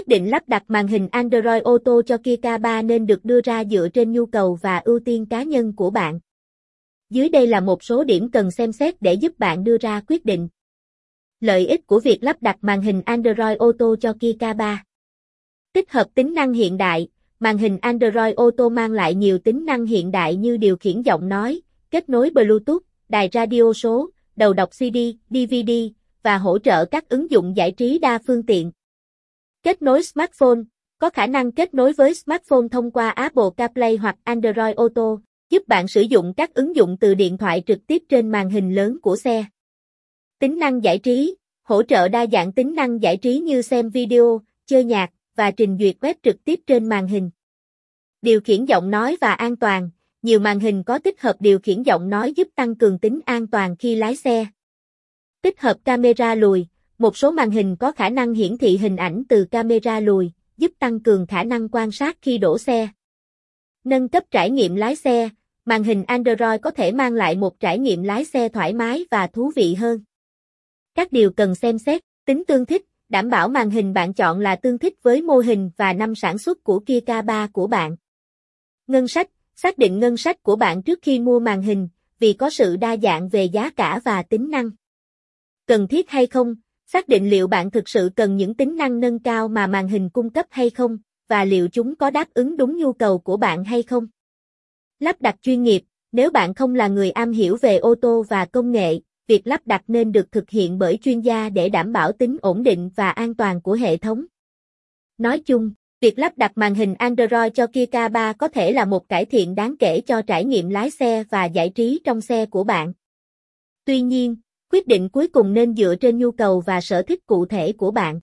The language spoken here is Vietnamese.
Quyết định lắp đặt màn hình Android Auto cho Kia K3 nên được đưa ra dựa trên nhu cầu và ưu tiên cá nhân của bạn. Dưới đây là một số điểm cần xem xét để giúp bạn đưa ra quyết định. Lợi ích của việc lắp đặt màn hình Android Auto cho Kia K3 Tích hợp tính năng hiện đại, màn hình Android Auto mang lại nhiều tính năng hiện đại như điều khiển giọng nói, kết nối Bluetooth, đài radio số, đầu đọc CD, DVD, và hỗ trợ các ứng dụng giải trí đa phương tiện. Kết nối smartphone, có khả năng kết nối với smartphone thông qua Apple CarPlay hoặc Android Auto, giúp bạn sử dụng các ứng dụng từ điện thoại trực tiếp trên màn hình lớn của xe. Tính năng giải trí, hỗ trợ đa dạng tính năng giải trí như xem video, chơi nhạc và trình duyệt web trực tiếp trên màn hình. Điều khiển giọng nói và an toàn, nhiều màn hình có tích hợp điều khiển giọng nói giúp tăng cường tính an toàn khi lái xe. Tích hợp camera lùi, một số màn hình có khả năng hiển thị hình ảnh từ camera lùi, giúp tăng cường khả năng quan sát khi đổ xe. Nâng cấp trải nghiệm lái xe, màn hình Android có thể mang lại một trải nghiệm lái xe thoải mái và thú vị hơn. Các điều cần xem xét, tính tương thích, đảm bảo màn hình bạn chọn là tương thích với mô hình và năm sản xuất của Kia K3 của bạn. Ngân sách, xác định ngân sách của bạn trước khi mua màn hình, vì có sự đa dạng về giá cả và tính năng. Cần thiết hay không, xác định liệu bạn thực sự cần những tính năng nâng cao mà màn hình cung cấp hay không, và liệu chúng có đáp ứng đúng nhu cầu của bạn hay không. Lắp đặt chuyên nghiệp, nếu bạn không là người am hiểu về ô tô và công nghệ, việc lắp đặt nên được thực hiện bởi chuyên gia để đảm bảo tính ổn định và an toàn của hệ thống. Nói chung, việc lắp đặt màn hình Android cho Kia K3 có thể là một cải thiện đáng kể cho trải nghiệm lái xe và giải trí trong xe của bạn. Tuy nhiên, quyết định cuối cùng nên dựa trên nhu cầu và sở thích cụ thể của bạn.